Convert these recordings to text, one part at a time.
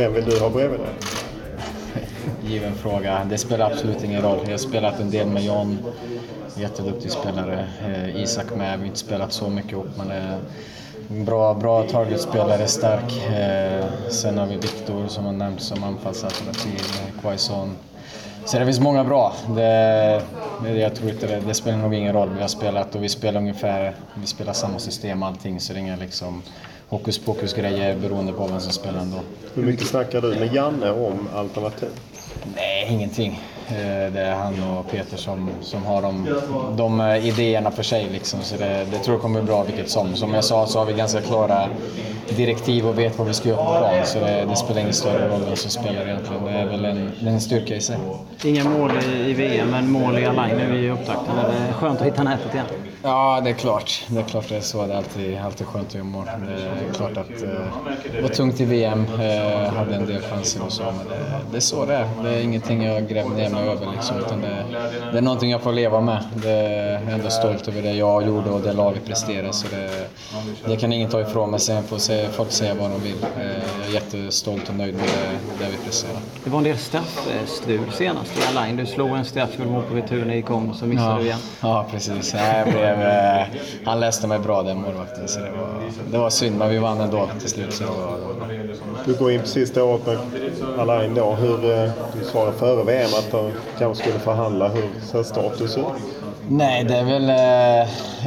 Vem vill du ha bredvid dig? Given fråga. Det spelar absolut ingen roll. Jag har spelat en del med John. Jätteduktig spelare. Eh, Isak med. Vi har inte spelat så mycket ihop men är bra, bra targetspelare, stark. Eh, sen har vi Viktor som har nämnts som anfallsalternativ. Eh, Quaison. Så det finns många bra. Det, jag tror inte det, det spelar nog ingen roll. Vi har spelat och vi spelar ungefär, vi spelar samma system allting så det är inga liksom hokus pokus grejer beroende på vem som spelar ändå. Hur mycket snackar du med Janne om alternativ? Nej, ingenting. Eh, det är han och Peter som, som har de, de eh, idéerna för sig. Liksom. Så det, det tror jag kommer bli bra vilket som. Som jag sa så har vi ganska klara direktiv och vet vad vi ska göra på plan. Så det, det spelar ingen större roll vem som spelar egentligen. Det är väl en, en styrka i sig. Inga mål i, i VM, men mål i Align nu i upptakten. Är det skönt att hitta nätet igen? Ja, det är klart. Det är klart det är så. Det är alltid, alltid skönt göra mål. Det är klart att eh, det var tungt i VM. Eh, hade en del chanser och så. Men det, det, är så det är. Det är ingenting jag gräver ner mig över. Liksom, utan det, det är någonting jag får leva med. Det, jag är ändå stolt över det jag gjorde och det laget presterade. Så det, det kan ingen ta ifrån mig. Sen får folk säga vad de vill. Eh, jag är jättestolt och nöjd med det, det vi presterar. Det var en del straffstrul senast i Align. Du slog en straff, skulle på retur när gick om, så missade ja, du igen. Ja, precis. Jag blev, eh, han läste mig bra den målvakten. Så det, var, det var synd, men vi vann ändå till slut. Så du går in på sista året med Alain då. Hur, eh, du sa före VM att de kanske skulle förhandla. Hur ser status ut? Nej, det är väl... Eh,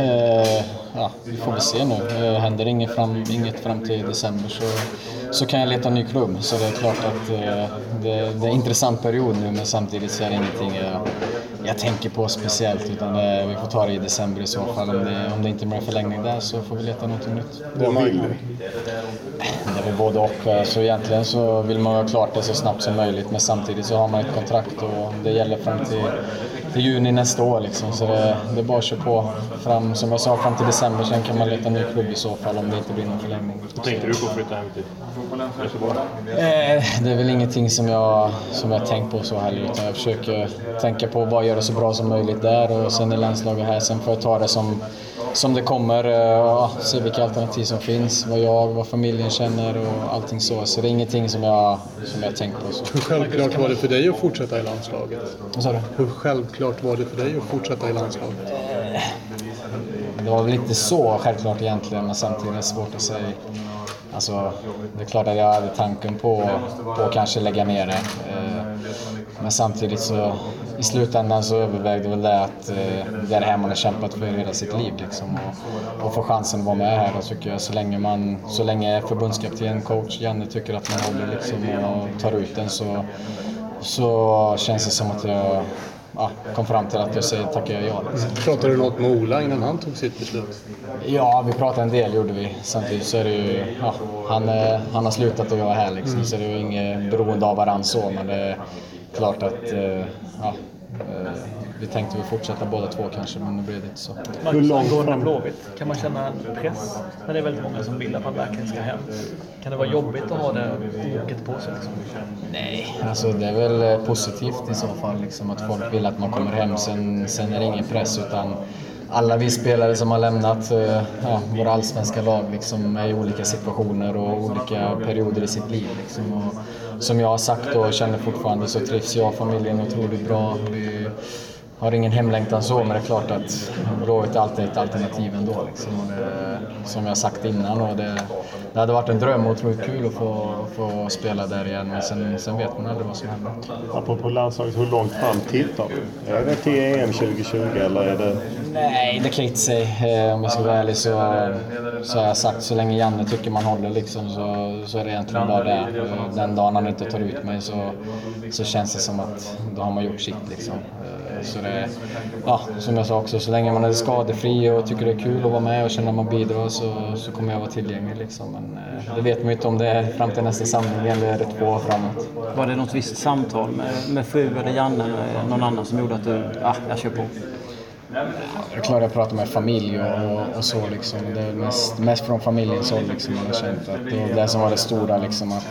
eh, ja, vi får väl se nu. Händer inget fram, inget fram till december så, så kan jag leta ny klubb. Så det är klart att eh, det, det, är en intressant period nu men samtidigt så är det ingenting jag, jag tänker på speciellt utan det, vi får ta det i december i så fall. Om det, om det inte blir förlängning där så får vi leta någonting nytt. Vad vill du? Det är väl både och. Så egentligen så vill man ha klart det så snabbt som möjligt men samtidigt så har man ett kontrakt och det gäller fram till till juni nästa år. Liksom. Så det, det är bara att köra på fram, som jag sa, fram till december. Sen kan man leta ny klubb i så fall om det inte blir någon förlängning. Tänkte du på att flytta hem till? Eh, det är väl ingenting som jag, som jag tänkt på så heller. Utan jag försöker tänka på vad göra så bra som möjligt där och sen är landslaget här. Sen får jag ta det som som det kommer. Uh, se vilka alternativ som finns, vad jag, vad familjen känner och allting så. Så det är ingenting som jag, som jag tänkt på. Så. Hur självklart var det för dig att fortsätta i landslaget? Vad sa du? Hur självklart var det för dig att fortsätta i landslaget? Det var väl inte så självklart egentligen, men samtidigt är det svårt att säga. Alltså, det är klart att jag hade tanken på, på att kanske lägga ner det. Eh, men samtidigt så i slutändan så övervägde väl det att eh, det är det här man har kämpat för hela sitt liv. Liksom, och, och få chansen att vara med här. då tycker jag, så länge, man, så länge förbundskapten, coach Janne tycker att man håller liksom, och tar ut den så, så känns det som att jag ja, kom fram till att jag säger tackar jag ja. Liksom. Pratade du något med Ola innan han tog sitt beslut? Ja, vi pratade en del gjorde vi. Samtidigt så är det ju, ja, han, han har slutat och jag är här liksom, mm. så det är ju inget beroende av varandra så. Men det är klart att eh, ja, Eh, vi tänkte väl fortsätta båda två kanske, men nu blev det inte så. Hur långt Blåvitt, kan man känna en press när det är väldigt många som vill att man verkligen ska hem? Kan det vara jobbigt att ha det oket på sig? Liksom? Nej, alltså det är väl eh, positivt i så fall, liksom, att folk vill att man kommer hem. Sen, sen är det ingen press, utan alla vi spelare som har lämnat eh, ja, våra allsvenska lag liksom, är i olika situationer och olika perioder i sitt liv. Liksom. Och som jag har sagt och känner fortfarande så trivs jag och familjen otroligt bra. Vi har ingen hemlängtan så, men det är klart att Blåvitt är alltid ett alternativ ändå. Liksom. Det, som jag sagt innan. Och det, det hade varit en dröm och otroligt kul att få, få spela där igen. Men sen, sen vet man aldrig vad som händer. Apropå landslaget, hur långt fram tittar du? Är det till EM 2020 eller är det... Nej, det kan inte sig. Eh, om jag ska vara ärlig så, så har jag sagt så länge Janne tycker man håller liksom, så, så är det egentligen bara det. Eh, den dagen han inte tar ut mig så, så känns det som att då har man gjort sitt. Liksom. Eh, så det, ja, som jag sa också, så länge man är skadefri och tycker det är kul att vara med och känner att man bidrar så, så kommer jag vara tillgänglig. Liksom. Men det vet man ju inte om det är fram till nästa samling eller två år framåt. Var det något visst samtal med, med fru eller Janne eller någon annan som gjorde att du, ah, jag kör på? Det är klart jag pratar med familj och, och, så liksom. Det är mest, mest från familjens håll liksom man har känt att det var det som var det stora liksom. Att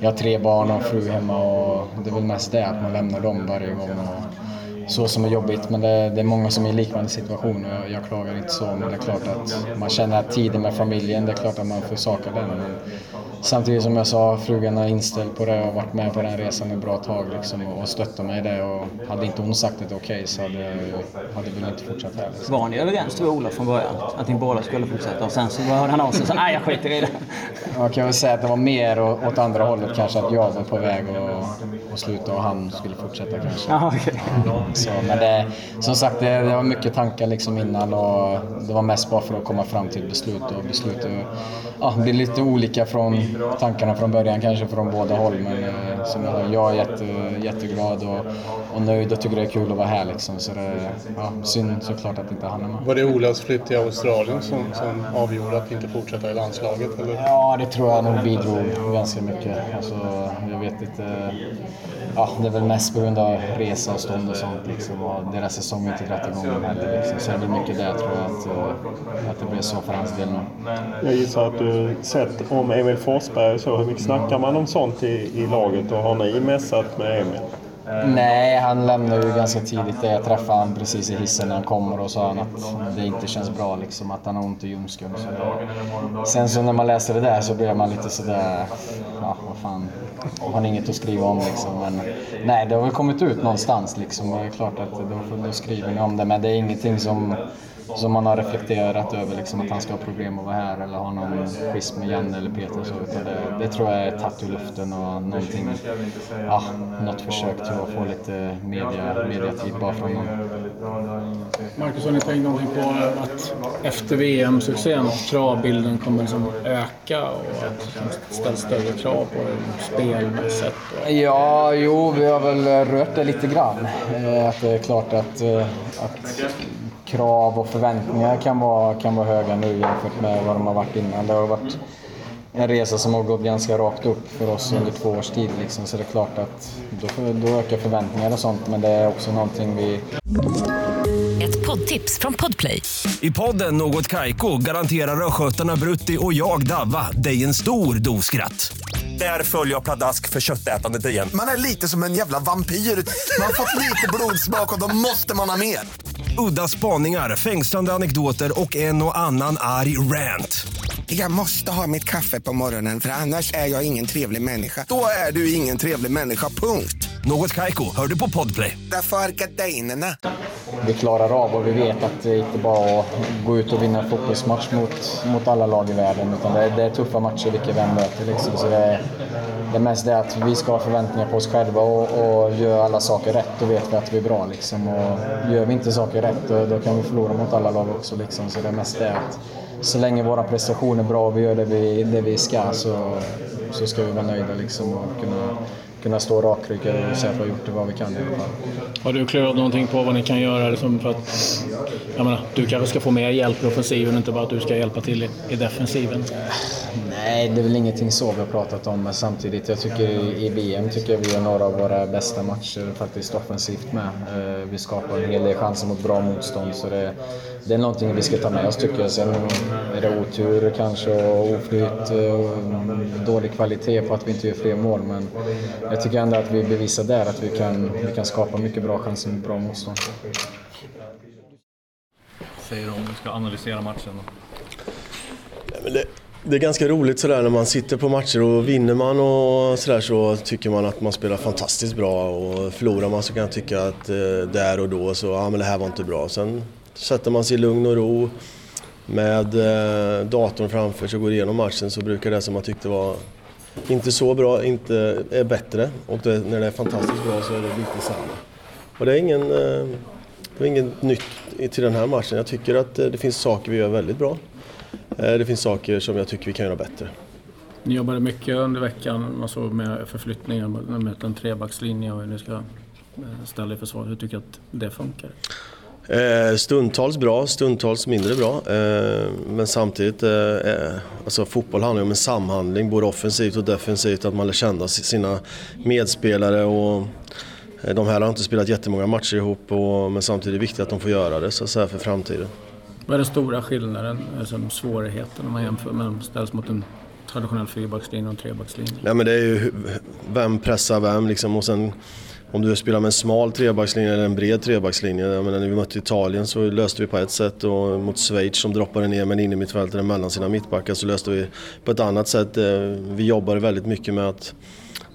jag har tre barn och fru hemma och det är väl mest det att man lämnar dem varje gång. Och, så som är jobbigt. Men det, det är många som är i liknande situation och jag, jag klagar inte så. Men det är klart att man känner att tiden med familjen, det är klart att man försakar den. Men samtidigt som jag sa, frugan är inställd på det och varit med på den resan ett bra tag liksom, och, och stöttat mig i det. Och hade inte hon sagt ett okej okay, så hade, hade vi inte fortsatt här. Liksom. Var ni överens du och Olof från början? Att ni båda skulle fortsätta och sen så hörde han av sig så nej jag skiter i det. Jag kan väl säga att det var mer åt andra hållet kanske att jag var på väg att sluta och han skulle fortsätta kanske. Ja, okay. så, men det, som sagt, det, det, var mycket tankar liksom innan och det var mest bara för att komma fram till beslut och beslut och, ja, blir lite olika från tankarna från början kanske från båda håll men eh, som jag, jag är jätte, jätteglad och, och nöjd och tycker det är kul att vara här liksom. Så det ja, synd såklart att inte han är med. Var det Olas flytt till Australien som, som avgjorde att inte fortsätta i landslaget? Eller? Ja, det tror jag nog bidrog ganska mycket. Alltså, jag vet inte. Ja, det är väl mest på grund av reseavstånd och sånt liksom. Och deras säsong är inte rätt igång heller liksom. Så det är väl mycket där tror jag att, eh, att det blev så för hans del nu. Jag gissar att du sett om Emil Forsberg och så. Hur mycket snackar man om sånt i, i laget och har ni mässat med Emil? Nej, han lämnade ju ganska tidigt. Jag träffade honom precis i hissen när han kommer och sa han att det inte känns bra liksom, att han har ont i ljumsken. Sen så när man läser det där så blir man lite sådär, ja vad fan, har ni inget att skriva om liksom. Men nej, det har väl kommit ut någonstans liksom. Det är klart att då, då skriver ni om det, men det är ingenting som som man har reflekterat över liksom, att han ska ha problem att vara här eller ha någon schism med Janne eller Peter. Så, det, det, tror jag är tatt ur luften och någonting, ja, något försök till att få lite media, mediatid bara från någon. Marcus, har ni tänkt någonting på att efter VM-succén kravbilden kommer liksom öka och att det ställs större krav på spelmässigt? Ja, jo, vi har väl rört det lite grann. Eh, att det är klart att, eh, att krav och förväntningar kan vara, kan vara höga nu jämfört med vad de har varit innan. Det har varit en resa som har gått ganska rakt upp för oss under två års tid. Liksom. Så det är klart att då, då ökar förväntningar och sånt, men det är också någonting vi... Ett poddtips från Podplay. I podden Något Kaiko garanterar östgötarna Brutti och jag, Davva, dig en stor dos skratt. Där följer jag pladask för köttätandet igen. Man är lite som en jävla vampyr. Man har fått lite blodsmak och då måste man ha mer. Udda spaningar, fängslande anekdoter och en och annan arg rant. Jag måste ha mitt kaffe på morgonen för annars är jag ingen trevlig människa. Då är du ingen trevlig människa, punkt. Något Kaiko, hör du på Podplay. Därför är gardinerna. Vi klarar av och vi vet att det inte bara är att gå ut och vinna en fotbollsmatch mot, mot alla lag i världen. Utan det är, det är tuffa matcher vilka vi än möter. Liksom. Så det, är, det är mest det att vi ska ha förväntningar på oss själva och, och gör alla saker rätt. Då vet vi att vi är bra. Liksom. Och gör vi inte saker rätt då, då kan vi förlora mot alla lag också. Liksom. Så det är mest det att så länge våra prestationer är bra och vi gör det vi, det vi ska så, så ska vi vara nöjda liksom, och kunna, kunna stå rakryggade och säga att vi har gjort det vad vi kan i alla fall. Har du klurat någonting på vad ni kan göra liksom för att jag menar, du kanske ska få mer hjälp i offensiven, inte bara att du ska hjälpa till i, i defensiven? Nej, det är väl ingenting så vi har pratat om, men samtidigt, jag tycker i VM tycker jag vi har några av våra bästa matcher faktiskt offensivt med. Eh, vi skapar en hel del chanser mot bra motstånd, så det, det är någonting vi ska ta med oss tycker jag. Sen är det otur kanske och oflyt och dålig kvalitet på att vi inte gör fler mål, men jag tycker ändå att vi bevisar där att vi kan, vi kan skapa mycket bra chanser mot bra motstånd. Säger om du ska analysera matchen? Ja, men det, det är ganska roligt sådär när man sitter på matcher och vinner man och sådär så tycker man att man spelar fantastiskt bra och förlorar man så kan jag tycka att eh, där och då så, ja men det här var inte bra. Sen sätter man sig i lugn och ro med eh, datorn framför sig och går igenom matchen så brukar det som man tyckte var inte så bra, inte är bättre och det, när det är fantastiskt bra så är det lite samma. Och det är ingen, eh, det är inget nytt till den här matchen. Jag tycker att eh, det finns saker vi gör väldigt bra. Eh, det finns saker som jag tycker vi kan göra bättre. Ni jobbade mycket under veckan alltså med förflyttningar, med en trebackslinje och hur ni ska ställa i försvar. Hur tycker du att det funkar? stundtals bra, stundtals mindre bra. men samtidigt, alltså fotboll handlar ju om en samhandling både offensivt och defensivt. Att man lär känna sina medspelare och de här har inte spelat jättemånga matcher ihop men samtidigt är det viktigt att de får göra det så att säga, för framtiden. Vad är den stora skillnaden, alltså svårigheten om man jämför med ställs mot en traditionell fyrbackslinje och en trebackslinje? Ja, men det är ju vem pressar vem liksom och sen om du spelar med en smal trebackslinje eller en bred trebackslinje. Jag menar, när vi mötte Italien så löste vi på ett sätt och mot Schweiz som droppade ner med en innermittfältare mellan sina mittbackar så löste vi på ett annat sätt. Eh, vi jobbade väldigt mycket med att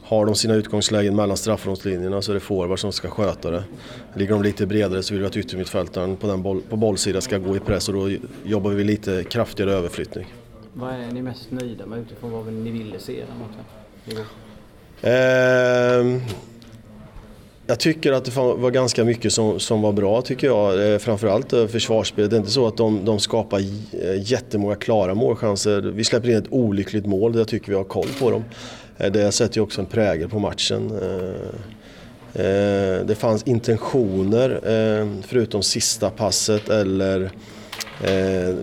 har de sina utgångslägen mellan straffområdeslinjerna så är det forward som ska sköta det. Ligger de lite bredare så vill vi att yttermittfältaren på, den boll, på bollsidan ska gå i press och då jobbar vi lite kraftigare överflyttning. Vad är ni mest nöjda med utifrån vad ni ville se den matchen? igår? Eh, jag tycker att det var ganska mycket som, som var bra tycker jag. Eh, framförallt eh, försvarsspelet. Det är inte så att de, de skapar jättemånga klara målchanser. Vi släpper in ett olyckligt mål, där jag tycker vi har koll på dem. Eh, det sätter ju också en prägel på matchen. Eh, eh, det fanns intentioner förutom sista passet eller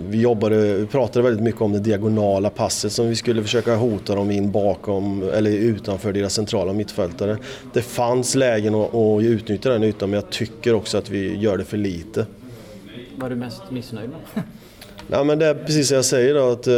vi, jobbade, vi pratade väldigt mycket om det diagonala passet som vi skulle försöka hota dem in bakom eller utanför deras centrala mittfältare. Det fanns lägen att, att utnyttja den ytan men jag tycker också att vi gör det för lite. Vad är du mest missnöjd med? Ja, men det är precis som jag säger då, att eh,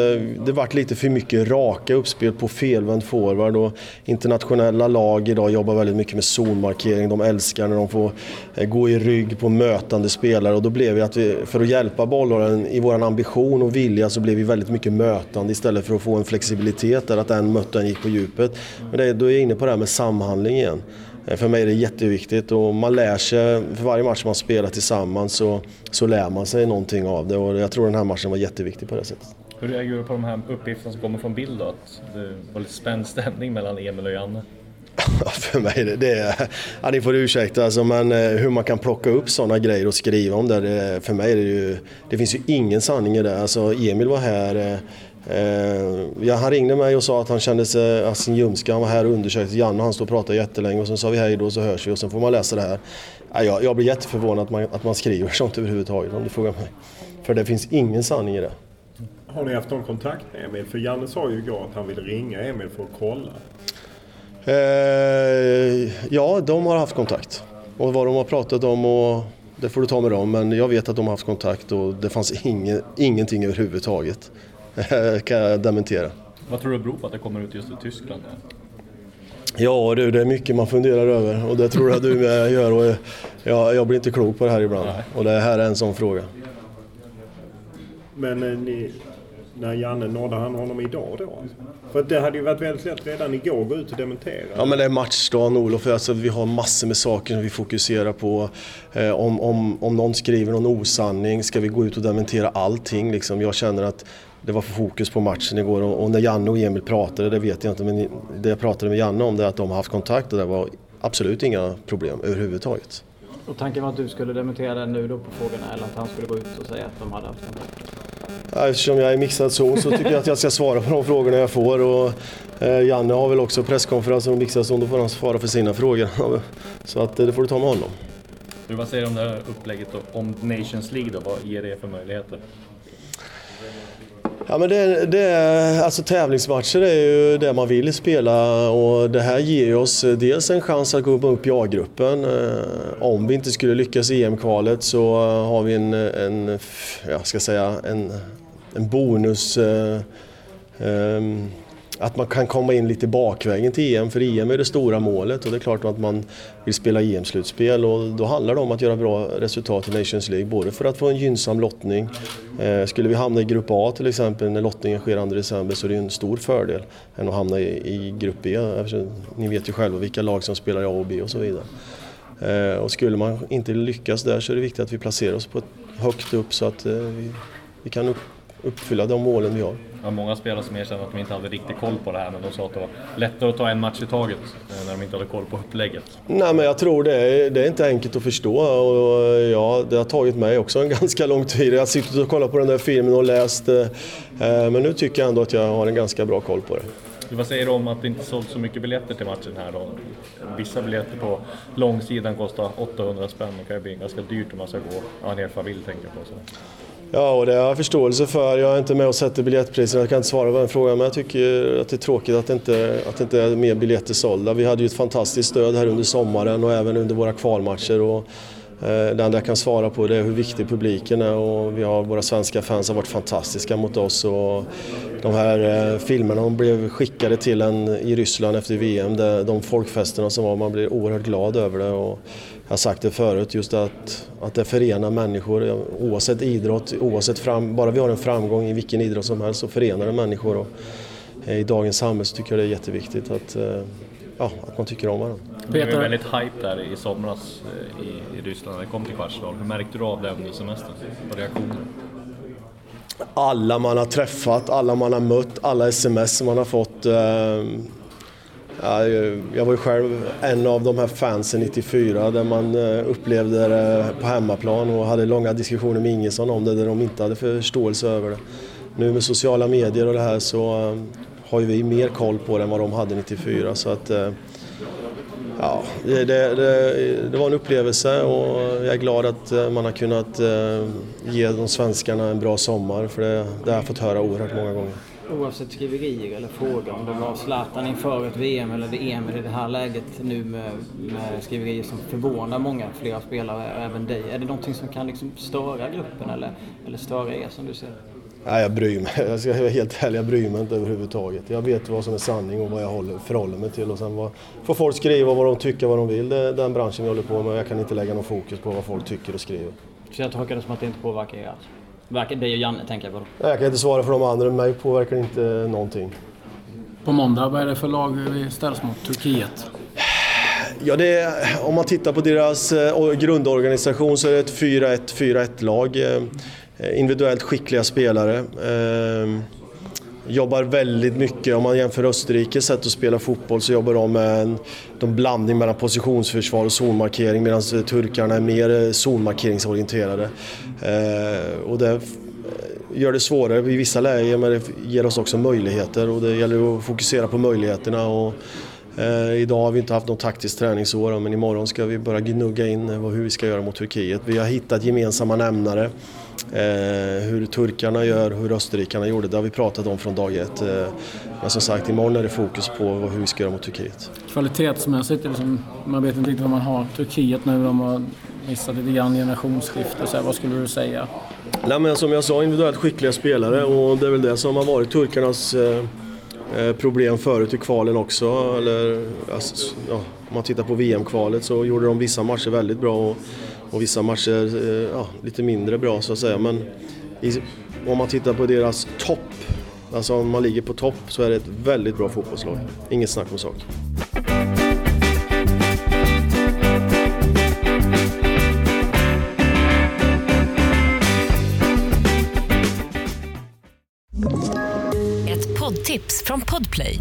det varit lite för mycket raka uppspel på felvänd forward och internationella lag idag jobbar väldigt mycket med zonmarkering. De älskar när de får eh, gå i rygg på mötande spelare och då blev det att vi, för att hjälpa bollhållaren i vår ambition och vilja så blev vi väldigt mycket mötande istället för att få en flexibilitet där att en mötte en gick på djupet. Men det, då är jag inne på det här med samhandling igen. Eh, för mig är det jätteviktigt och man lär sig, för varje match man spelar tillsammans så, så lär man sig någonting av det och jag tror den här matchen var jätteviktig på det sättet. Hur reagerar du på de här uppgifterna som kommer från Bild då? Att det var lite spänd stämning mellan Emil och Janne? för mig det, det är, ja, ni får ursäkta alltså, men eh, hur man kan plocka upp sådana grejer och skriva om det, det för mig är det ju, det finns ju ingen sanning i det. Alltså Emil var här eh, Eh, han ringde mig och sa att han kände sig Asin Ljumska. Han var här och undersökte Janne han stod och pratade jättelänge och sen sa vi hej då så hörs vi och sen får man läsa det här. Ja, jag, jag blir jätteförvånad att man, att man skriver sånt överhuvudtaget om du frågar mig. För det finns ingen sanning i det. Har ni haft någon kontakt med Emil? För Janne sa ju igår att han ville ringa Emil för att kolla. Eh, ja, de har haft kontakt. Och vad de har pratat om och det får du ta med dem. Men jag vet att de har haft kontakt och det fanns ingen, ingenting överhuvudtaget. kan jag dementera. Vad tror du beror på att det kommer ut just i Tyskland? Ja du, det är mycket man funderar över och det tror jag du med gör. Och jag, jag blir inte klok på det här ibland. Nej. Och det här är en sån fråga. Men eh, ni, när Janne nådde han honom idag då? För det hade ju varit väldigt lätt redan igår att gå ut och dementera. Ja men det är matchdagen Olof. Alltså, vi har massor med saker som vi fokuserar på. Eh, om, om, om någon skriver någon osanning ska vi gå ut och dementera allting. Liksom. Jag känner att det var för fokus på matchen igår och, när Janne och Emil pratade, det vet jag inte, men det jag pratade med Janne om det är att de har haft kontakt och det var absolut inga problem överhuvudtaget. Och tanken var att du skulle dementera det nu då på frågorna eller att han skulle gå ut och säga att de hade haft kontakt? Eftersom jag är mixad så, så tycker jag att jag ska svara på de frågorna jag får. Och, eh, Janne har väl också presskonferens om mixad zon, då får han svara för sina frågor. Så att, eh, det får du ta med honom. Du, vad säger du om det här upplägget då? om Nations League då? Vad ger det för möjligheter? Ja, men det, det, alltså tävlingsmatcher är ju det man vill spela och det här ger oss dels en chans att gå upp i A-gruppen. Eh, om vi inte skulle lyckas i EM-kvalet så har vi en, en, jag ska säga, en, en bonus eh, eh, att man kan komma in lite bakvägen till EM, för EM är det stora målet och det är klart att man vill spela EM-slutspel och då handlar det om att göra bra resultat i Nations League, både för att få en gynnsam lottning. Eh, skulle vi hamna i Grupp A till exempel när lottningen sker 2 december så är det en stor fördel än att hamna i, i Grupp e, B. Ni vet ju själva vilka lag som spelar i A och B och så vidare. Eh, och skulle man inte lyckas där så är det viktigt att vi placerar oss på ett högt upp så att eh, vi, vi kan uppfylla de målen vi har. Ja, många spelare som erkänner att de inte hade riktigt koll på det här men de sa att det var lättare att ta en match i taget eh, när de inte hade koll på upplägget. Nej men jag tror det är, det är inte enkelt att förstå och ja, det har tagit mig också en ganska lång tid. Jag har suttit och kollat på den där filmen och läst eh, men nu tycker jag ändå att jag har en ganska bra koll på det. Vad säger du om att det inte sålt så mycket biljetter till matchen här då? Vissa biljetter på långsidan kostar 800 spänn. Det kan ju bli ganska dyrt om man ska gå, ja, en hel familj tänker på. Så. Ja, och det har jag förståelse för. Jag är inte med och sätter biljettpriserna, jag kan inte svara på den frågan. Men jag tycker att det är tråkigt att det inte, att det inte är mer biljetter sålda. Vi hade ju ett fantastiskt stöd här under sommaren och även under våra kvalmatcher. Och Eh, det enda jag kan svara på det är hur viktig publiken är och vi har, våra svenska fans har varit fantastiska mot oss och de här eh, filmerna de blev skickade till en i Ryssland efter VM, det, de folkfesterna som var, man blir oerhört glad över det. Och jag har sagt det förut, just att, att det förenar människor eh, oavsett idrott, oavsett fram, bara vi har en framgång i vilken idrott som helst så förenar det människor. Och i dagens samhälle så tycker jag det är jätteviktigt att, eh, ja, att man tycker om varandra. Det var väldigt hype där i somras eh, i, i Ryssland när det kom till kvartsfinal. Hur märkte du av det under semestern? Och reaktioner? alla man har träffat, alla man har mött, alla sms man har fått. eh, ja, Jag var ju själv en av de här fansen 94 där man eh, upplevde det på hemmaplan och hade långa diskussioner med Ingesson om det där de inte hade förståelse över det. Nu med sociala medier och det här så har ju vi mer koll på det än vad de hade 94 så att eh, Ja, det, det, det, det var en upplevelse och jag är glad att eh, man har kunnat eh, ge de svenskarna en bra sommar för det, det har jag fått höra oerhört många gånger. Oavsett skriverier eller frågor om det var Zlatan inför ett VM eller det EM i det här läget nu med, med skriverier som förvånar många, flera spelare, även dig. Är det någonting som kan liksom störa gruppen eller, eller störa er som du ser det? Nej, jag bryr mig. Jag ska vara helt ärlig, jag bryr mig inte överhuvudtaget. Jag vet vad som är sanning och vad jag håller, förhåller mig till. Och sen vad, får folk skriva vad de tycker, vad de vill. Det är den branschen vi håller på med. Jag kan inte lägga någon fokus på vad folk tycker och skriver. Så jag tolkar det som att det inte påverkar er alls? Verkar dig och Janne tänker jag på. Nej, Jag kan inte svara för de andra, mig påverkar inte någonting. På måndag, vad är det för lag vi ställs mot? Turkiet? Ja, det är, om man tittar på deras eh, grundorganisation så är det ett 4-1-4-1 lag. Eh, Eh, individuellt skickliga spelare. Ehm, jobbar väldigt mycket, om man jämför Österrikes sätt att spela fotboll så jobbar de med en de blandning mellan positionsförsvar och zonmarkering medan eh, turkarna är mer eh, zonmarkeringsorienterade. Eh, Och det gör det svårare i vissa lägen men det ger oss också möjligheter och det gäller att fokusera på möjligheterna. Och, eh, idag har vi inte haft något taktiskt träningsår men imorgon ska vi börja gnugga in hur vi ska göra mot Turkiet. Vi har hittat gemensamma nämnare. Eh, hur turkarna gör, hur österrikarna gjorde, det har vi pratat om från dag ett. Eh, men som sagt, imorgon är det fokus på hur vi ska göra mot Turkiet. Kvalitetsmässigt, liksom, man vet inte riktigt vad man har. Turkiet nu, de har missat lite grann generationsskifte. Så här, vad skulle du säga? Nej, men som jag sa, individuellt skickliga spelare och det är väl det som har varit turkarnas eh, eh, problem förut i kvalen också. Eller, alltså, ja, om man tittar på VM-kvalet så gjorde de vissa matcher väldigt bra och, och vissa matcher eh, ja, lite mindre bra så att säga. Men i, om man tittar på deras topp, alltså om man ligger på topp så är det ett väldigt bra fotbollslag. Inget snack om sak. Ett poddtips från Podplay.